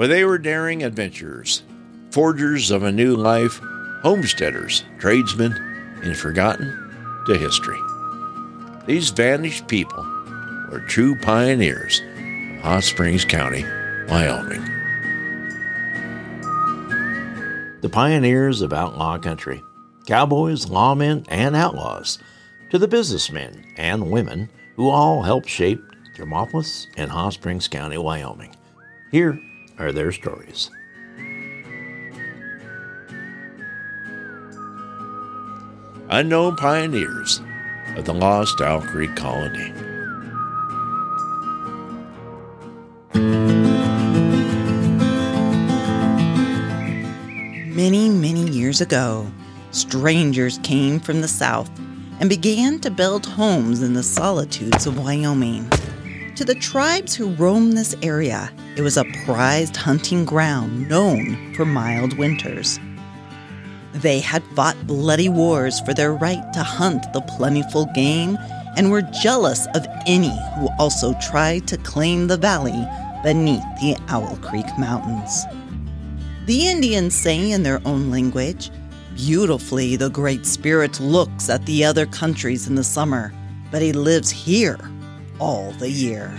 where they were daring adventurers, forgers of a new life, homesteaders, tradesmen, and forgotten to history. These vanished people were true pioneers of Hot Springs County, Wyoming. The pioneers of outlaw country, cowboys, lawmen, and outlaws, to the businessmen and women who all helped shape Thermopolis and Hot Springs County, Wyoming. Here are their stories. Unknown pioneers of the lost Owl Creek colony. Many, many years ago, strangers came from the south and began to build homes in the solitudes of Wyoming. To the tribes who roamed this area, it was a prized hunting ground known for mild winters. They had fought bloody wars for their right to hunt the plentiful game and were jealous of any who also tried to claim the valley beneath the Owl Creek Mountains. The Indians say in their own language, Beautifully, the Great Spirit looks at the other countries in the summer, but he lives here all the year.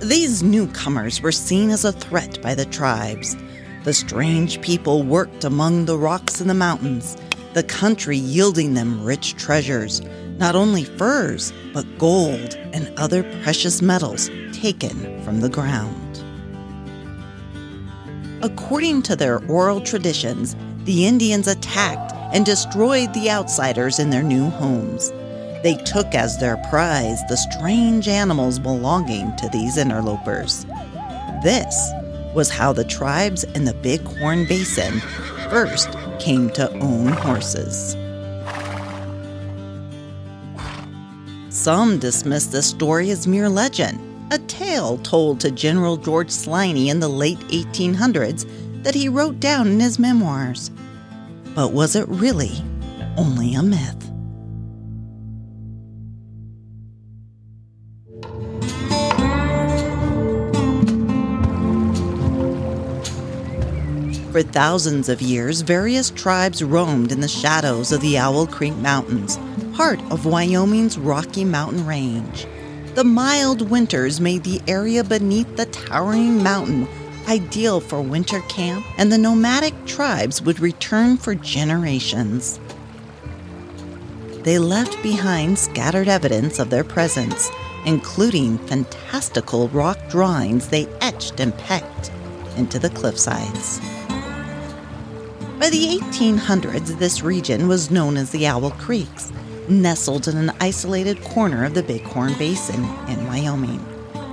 These newcomers were seen as a threat by the tribes. The strange people worked among the rocks in the mountains, the country yielding them rich treasures, not only furs, but gold and other precious metals taken from the ground. According to their oral traditions, the Indians attacked and destroyed the outsiders in their new homes. They took as their prize the strange animals belonging to these interlopers. This was how the tribes in the Bighorn Basin first came to own horses. Some dismiss this story as mere legend, a tale told to General George Sliney in the late 1800s that he wrote down in his memoirs. But was it really only a myth? For thousands of years, various tribes roamed in the shadows of the Owl Creek Mountains, part of Wyoming's Rocky Mountain Range. The mild winters made the area beneath the towering mountain ideal for winter camp, and the nomadic tribes would return for generations. They left behind scattered evidence of their presence, including fantastical rock drawings they etched and pecked into the cliffsides. By the 1800s, this region was known as the Owl Creeks, nestled in an isolated corner of the Bighorn Basin in Wyoming.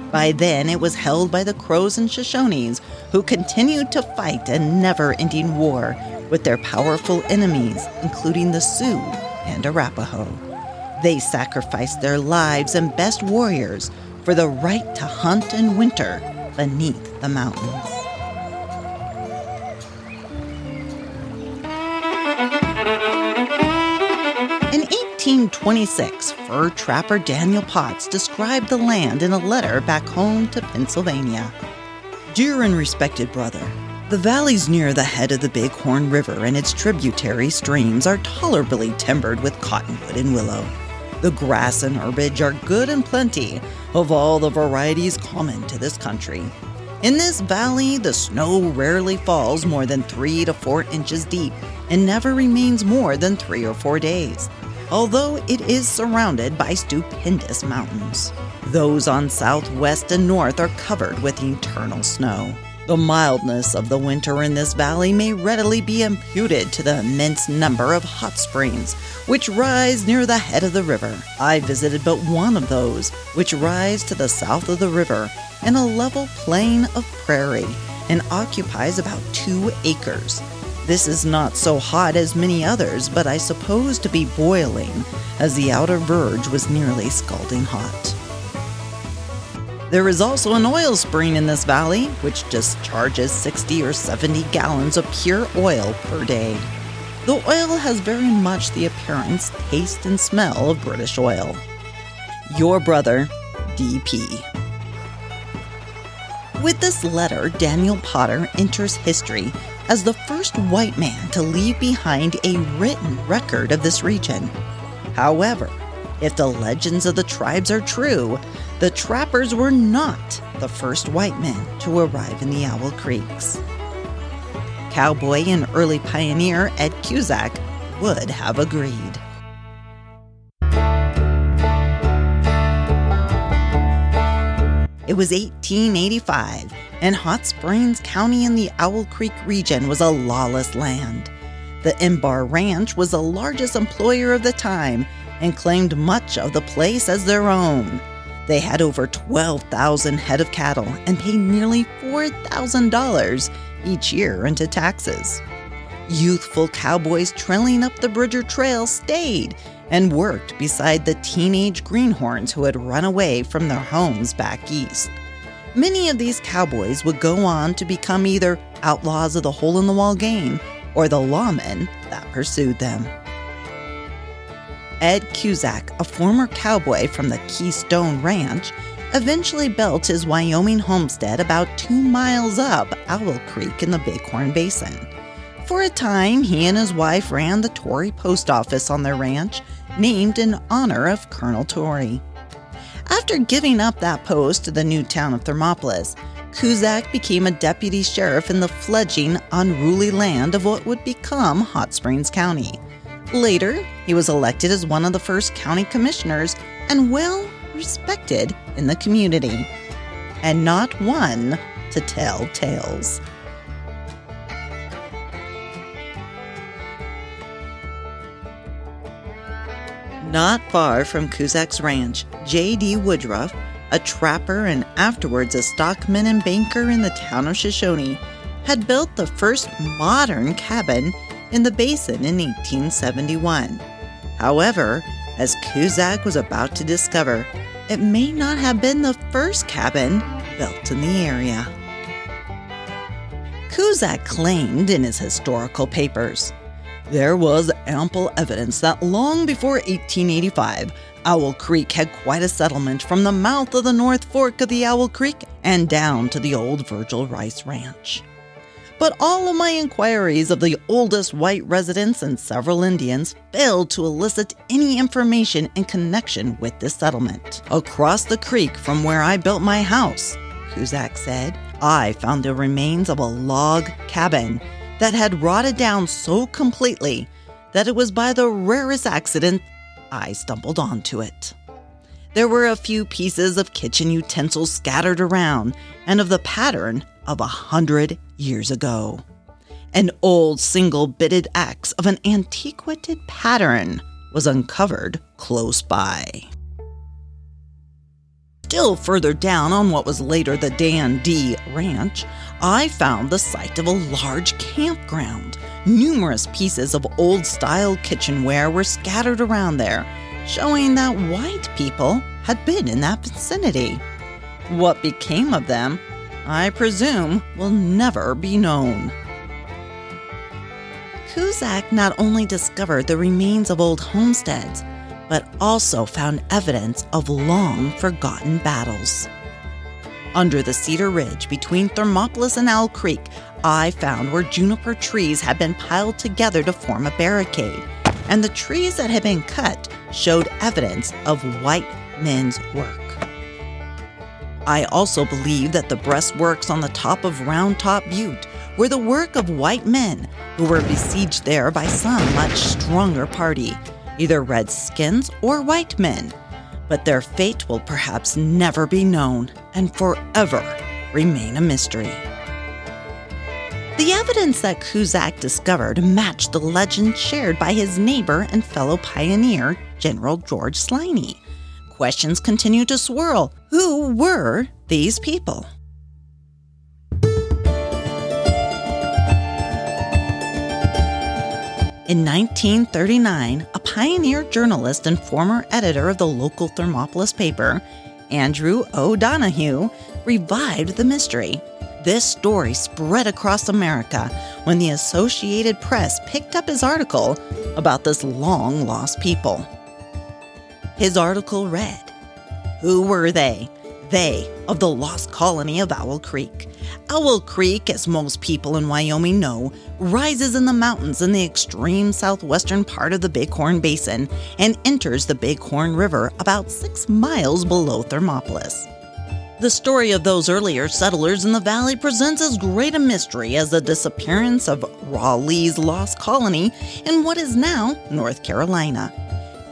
By then, it was held by the Crows and Shoshones, who continued to fight a never ending war with their powerful enemies, including the Sioux and Arapaho. They sacrificed their lives and best warriors for the right to hunt in winter beneath the mountains. 1826, fur trapper Daniel Potts described the land in a letter back home to Pennsylvania. Dear and respected brother, the valleys near the head of the Bighorn River and its tributary streams are tolerably timbered with cottonwood and willow. The grass and herbage are good and plenty, of all the varieties common to this country. In this valley, the snow rarely falls more than three to four inches deep and never remains more than three or four days, although it is surrounded by stupendous mountains. Those on south, west, and north are covered with eternal snow. The mildness of the winter in this valley may readily be imputed to the immense number of hot springs which rise near the head of the river. I visited but one of those, which rise to the south of the river in a level plain of prairie and occupies about two acres. This is not so hot as many others, but I suppose to be boiling, as the outer verge was nearly scalding hot. There is also an oil spring in this valley, which discharges 60 or 70 gallons of pure oil per day. The oil has very much the appearance, taste, and smell of British oil. Your brother, DP. With this letter, Daniel Potts enters history as the first white man to leave behind a written record of this region. However, if the legends of the tribes are true, the trappers were not the first white men to arrive in the Owl Creeks. Cowboy and early pioneer Ed Cusack would have agreed. It was 1885, and Hot Springs County in the Owl Creek region was a lawless land. The Embar Ranch was the largest employer of the time and claimed much of the place as their own. They had over 12,000 head of cattle and paid nearly $4,000 each year into taxes. Youthful cowboys trailing up the Bridger Trail stayed and worked beside the teenage greenhorns who had run away from their homes back east. Many of these cowboys would go on to become either outlaws of the hole in the wall gang or the lawmen that pursued them. Ed Cusack, a former cowboy from the Keystone Ranch, eventually built his Wyoming homestead about two miles up Owl Creek in the Bighorn Basin. For a time, he and his wife ran the Torrey Post Office on their ranch named in honor of Colonel Torrey. After giving up that post to the new town of Thermopolis, Cusack became a deputy sheriff in the fledgling, unruly land of what would become Hot Springs County. Later, he was elected as one of the first county commissioners and well respected in the community, and not one to tell tales. Not far from Cusack's ranch, J.D. Woodruff, a trapper and afterwards a stockman and banker in the town of Shoshone, had built the first modern cabin in the basin in 1871. However, as Cusack was about to discover, it may not have been the first cabin built in the area. Cusack claimed in his historical papers there was ample evidence that long before 1885, Owl Creek had quite a settlement from the mouth of the North Fork of the Owl Creek and down to the old Virgil Rice Ranch. But all of my inquiries of the oldest white residents and several Indians failed to elicit any information in connection with this settlement. Across the creek from where I built my house, Cusack said, I found the remains of a log cabin that had rotted down so completely that it was by the rarest accident I stumbled onto it. There were a few pieces of kitchen utensils scattered around and of the pattern of a hundred years ago. An old single bitted axe of an antiquated pattern was uncovered close by. Still further down on what was later the Dan D Ranch, I found the site of a large campground. Numerous pieces of old style kitchenware were scattered around there, showing that white people had been in that vicinity. What became of them, I presume, will never be known. Cusack not only discovered the remains of old homesteads, but also found evidence of long forgotten battles. Under the Cedar Ridge between Thermopolis and Owl Creek, I found where juniper trees had been piled together to form a barricade, and the trees that had been cut showed evidence of white men's work. I also believe that the breastworks on the top of Round Top Butte were the work of white men who were besieged there by some much stronger party either redskins or white men, but their fate will perhaps never be known and forever remain a mystery. The evidence that Cusack discovered matched the legend shared by his neighbor and fellow pioneer, General George Sliney. Questions continue to swirl. Who were these people? In 1939, a pioneer journalist and former editor of the local Thermopolis paper, Andrew O'Donohue, revived the mystery. This story spread across America when the Associated Press picked up his article about this long lost people. His article read Who were they? They of the lost colony of Owl Creek. Owl Creek, as most people in Wyoming know, rises in the mountains in the extreme southwestern part of the Bighorn Basin and enters the Bighorn River about six miles below Thermopolis. The story of those earlier settlers in the valley presents as great a mystery as the disappearance of Raleigh's lost colony in what is now North Carolina.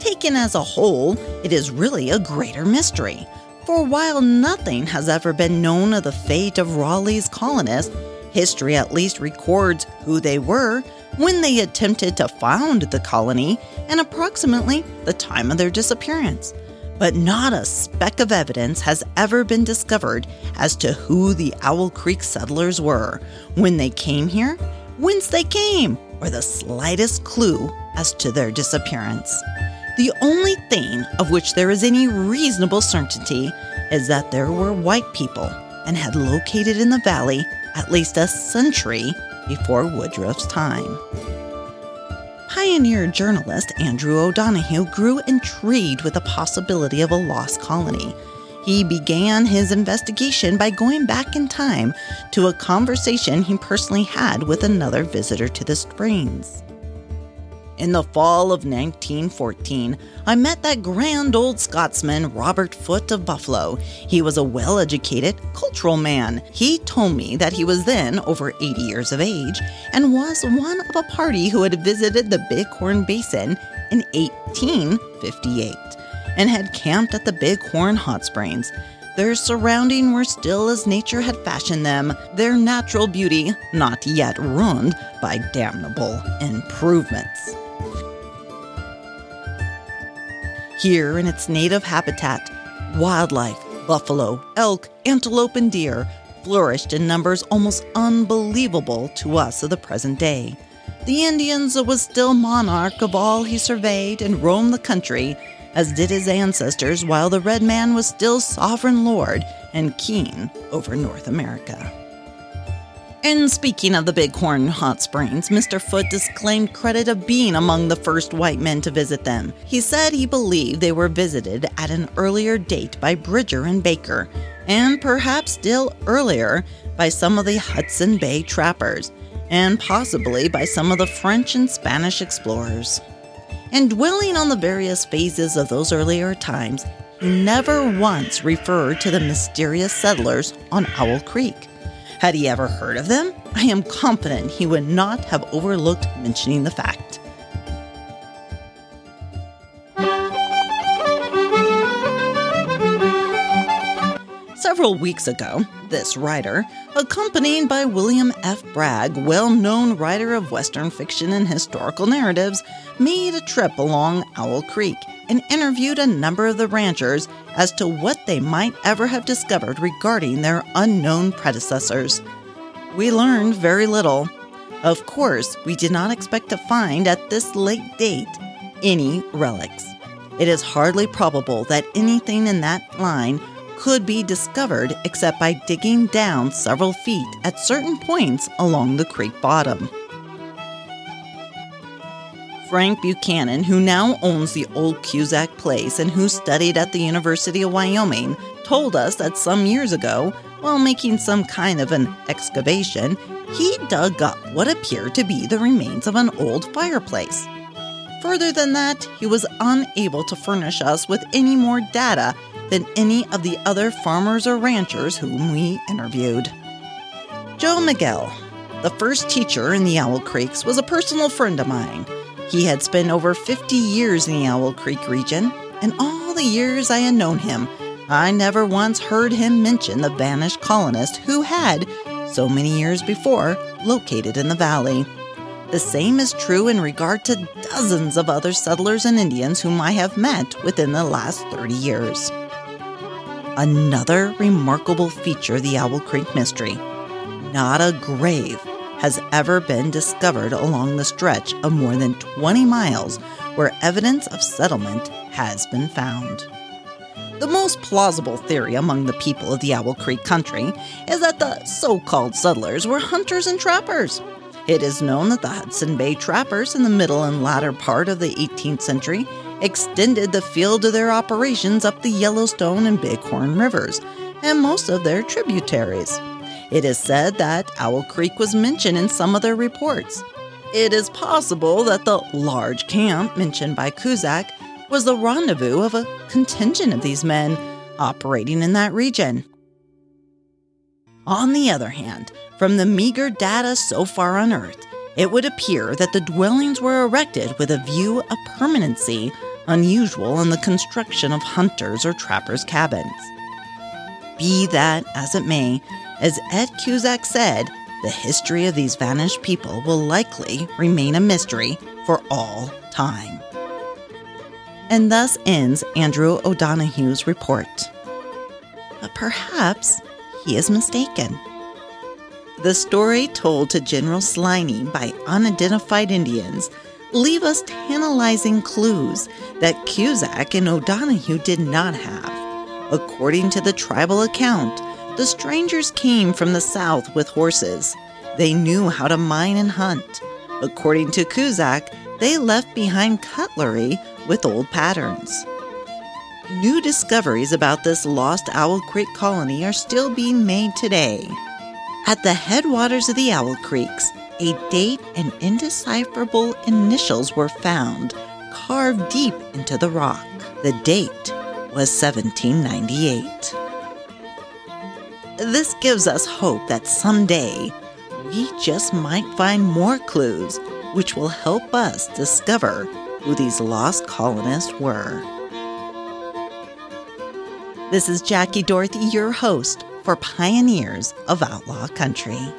Taken as a whole, it is really a greater mystery. For while nothing has ever been known of the fate of Raleigh's colonists, history at least records who they were, when they attempted to found the colony, and approximately the time of their disappearance but not a speck of evidence has ever been discovered as to who the Owl Creek settlers were, when they came here, whence they came, or the slightest clue as to their disappearance. The only thing of which there is any reasonable certainty is that there were white people and had located in the valley at least a century before Woodruff's time pioneer journalist Andrew O'Donoghue grew intrigued with the possibility of a lost colony. He began his investigation by going back in time to a conversation he personally had with another visitor to the Springs. In the fall of 1914, I met that grand old Scotsman, Robert Foote of Buffalo. He was a well educated, cultural man. He told me that he was then over 80 years of age and was one of a party who had visited the Bighorn Basin in 1858 and had camped at the Bighorn Hot Springs. Their surroundings were still as nature had fashioned them, their natural beauty not yet ruined by damnable improvements. Here in its native habitat, wildlife, buffalo, elk, antelope, and deer flourished in numbers almost unbelievable to us of the present day. The Indians was still monarch of all he surveyed and roamed the country, as did his ancestors, while the red man was still sovereign lord and king over North America. And speaking of the Bighorn Hot Springs, Mr. Foote disclaimed credit of being among the first white men to visit them. He said he believed they were visited at an earlier date by Bridger and Baker, and perhaps still earlier by some of the Hudson Bay trappers, and possibly by some of the French and Spanish explorers. And dwelling on the various phases of those earlier times, he never once referred to the mysterious settlers on Owl Creek. Had he ever heard of them, I am confident he would not have overlooked mentioning the fact. Several weeks ago, this writer, accompanied by William F. Bragg, well known writer of Western fiction and historical narratives, made a trip along Owl Creek and interviewed a number of the ranchers as to what they might ever have discovered regarding their unknown predecessors. We learned very little. Of course, we did not expect to find at this late date any relics. It is hardly probable that anything in that line could be discovered except by digging down several feet at certain points along the creek bottom. Frank Buchanan, who now owns the old Cusack Place and who studied at the University of Wyoming, told us that some years ago, while making some kind of an excavation, he dug up what appeared to be the remains of an old fireplace. Further than that, he was unable to furnish us with any more data than any of the other farmers or ranchers whom we interviewed. Joe Miguel, the first teacher in the Owl Creeks, was a personal friend of mine. He had spent over 50 years in the Owl Creek region, and all the years I had known him, I never once heard him mention the vanished colonist who had, so many years before, located in the valley. The same is true in regard to dozens of other settlers and Indians whom I have met within the last 30 years. Another remarkable feature of the Owl Creek mystery not a grave has ever been discovered along the stretch of more than 20 miles where evidence of settlement has been found. The most plausible theory among the people of the Owl Creek country is that the so called settlers were hunters and trappers. It is known that the Hudson Bay trappers in the middle and latter part of the 18th century extended the field of their operations up the Yellowstone and Bighorn rivers, and most of their tributaries. It is said that Owl Creek was mentioned in some of their reports. It is possible that the large camp mentioned by Cusack was the rendezvous of a contingent of these men operating in that region. On the other hand, from the meager data so far unearthed, it would appear that the dwellings were erected with a view of permanency unusual in the construction of hunters' or trappers' cabins. Be that as it may, as Ed Cusack said, the history of these vanished people will likely remain a mystery for all time. And thus ends Andrew O'Donoghue's report. But perhaps he is mistaken. The story told to General Sliney by unidentified Indians leave us tantalizing clues that Cusack and O'Donohue did not have. According to the tribal account, the strangers came from the south with horses. They knew how to mine and hunt. According to Cusack, they left behind cutlery with old patterns. New discoveries about this lost Owl Creek colony are still being made today. At the headwaters of the Owl Creeks, a date and indecipherable initials were found carved deep into the rock. The date was 1798. This gives us hope that someday we just might find more clues which will help us discover who these lost colonists were. This is Jackie Dorothy, your host for Pioneers of Outlaw Country.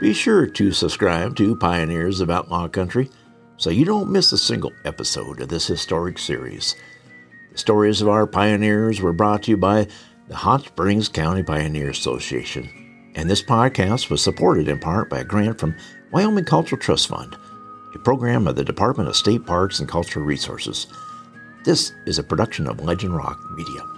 Be sure to subscribe to Pioneers of Outlaw Country so you don't miss a single episode of this historic series. The stories of our pioneers were brought to you by the Hot Springs County Pioneer Association, and this podcast was supported in part by a grant from Wyoming Cultural Trust Fund, a program of the Department of State Parks and Cultural Resources. This is a production of Legend Rock Media.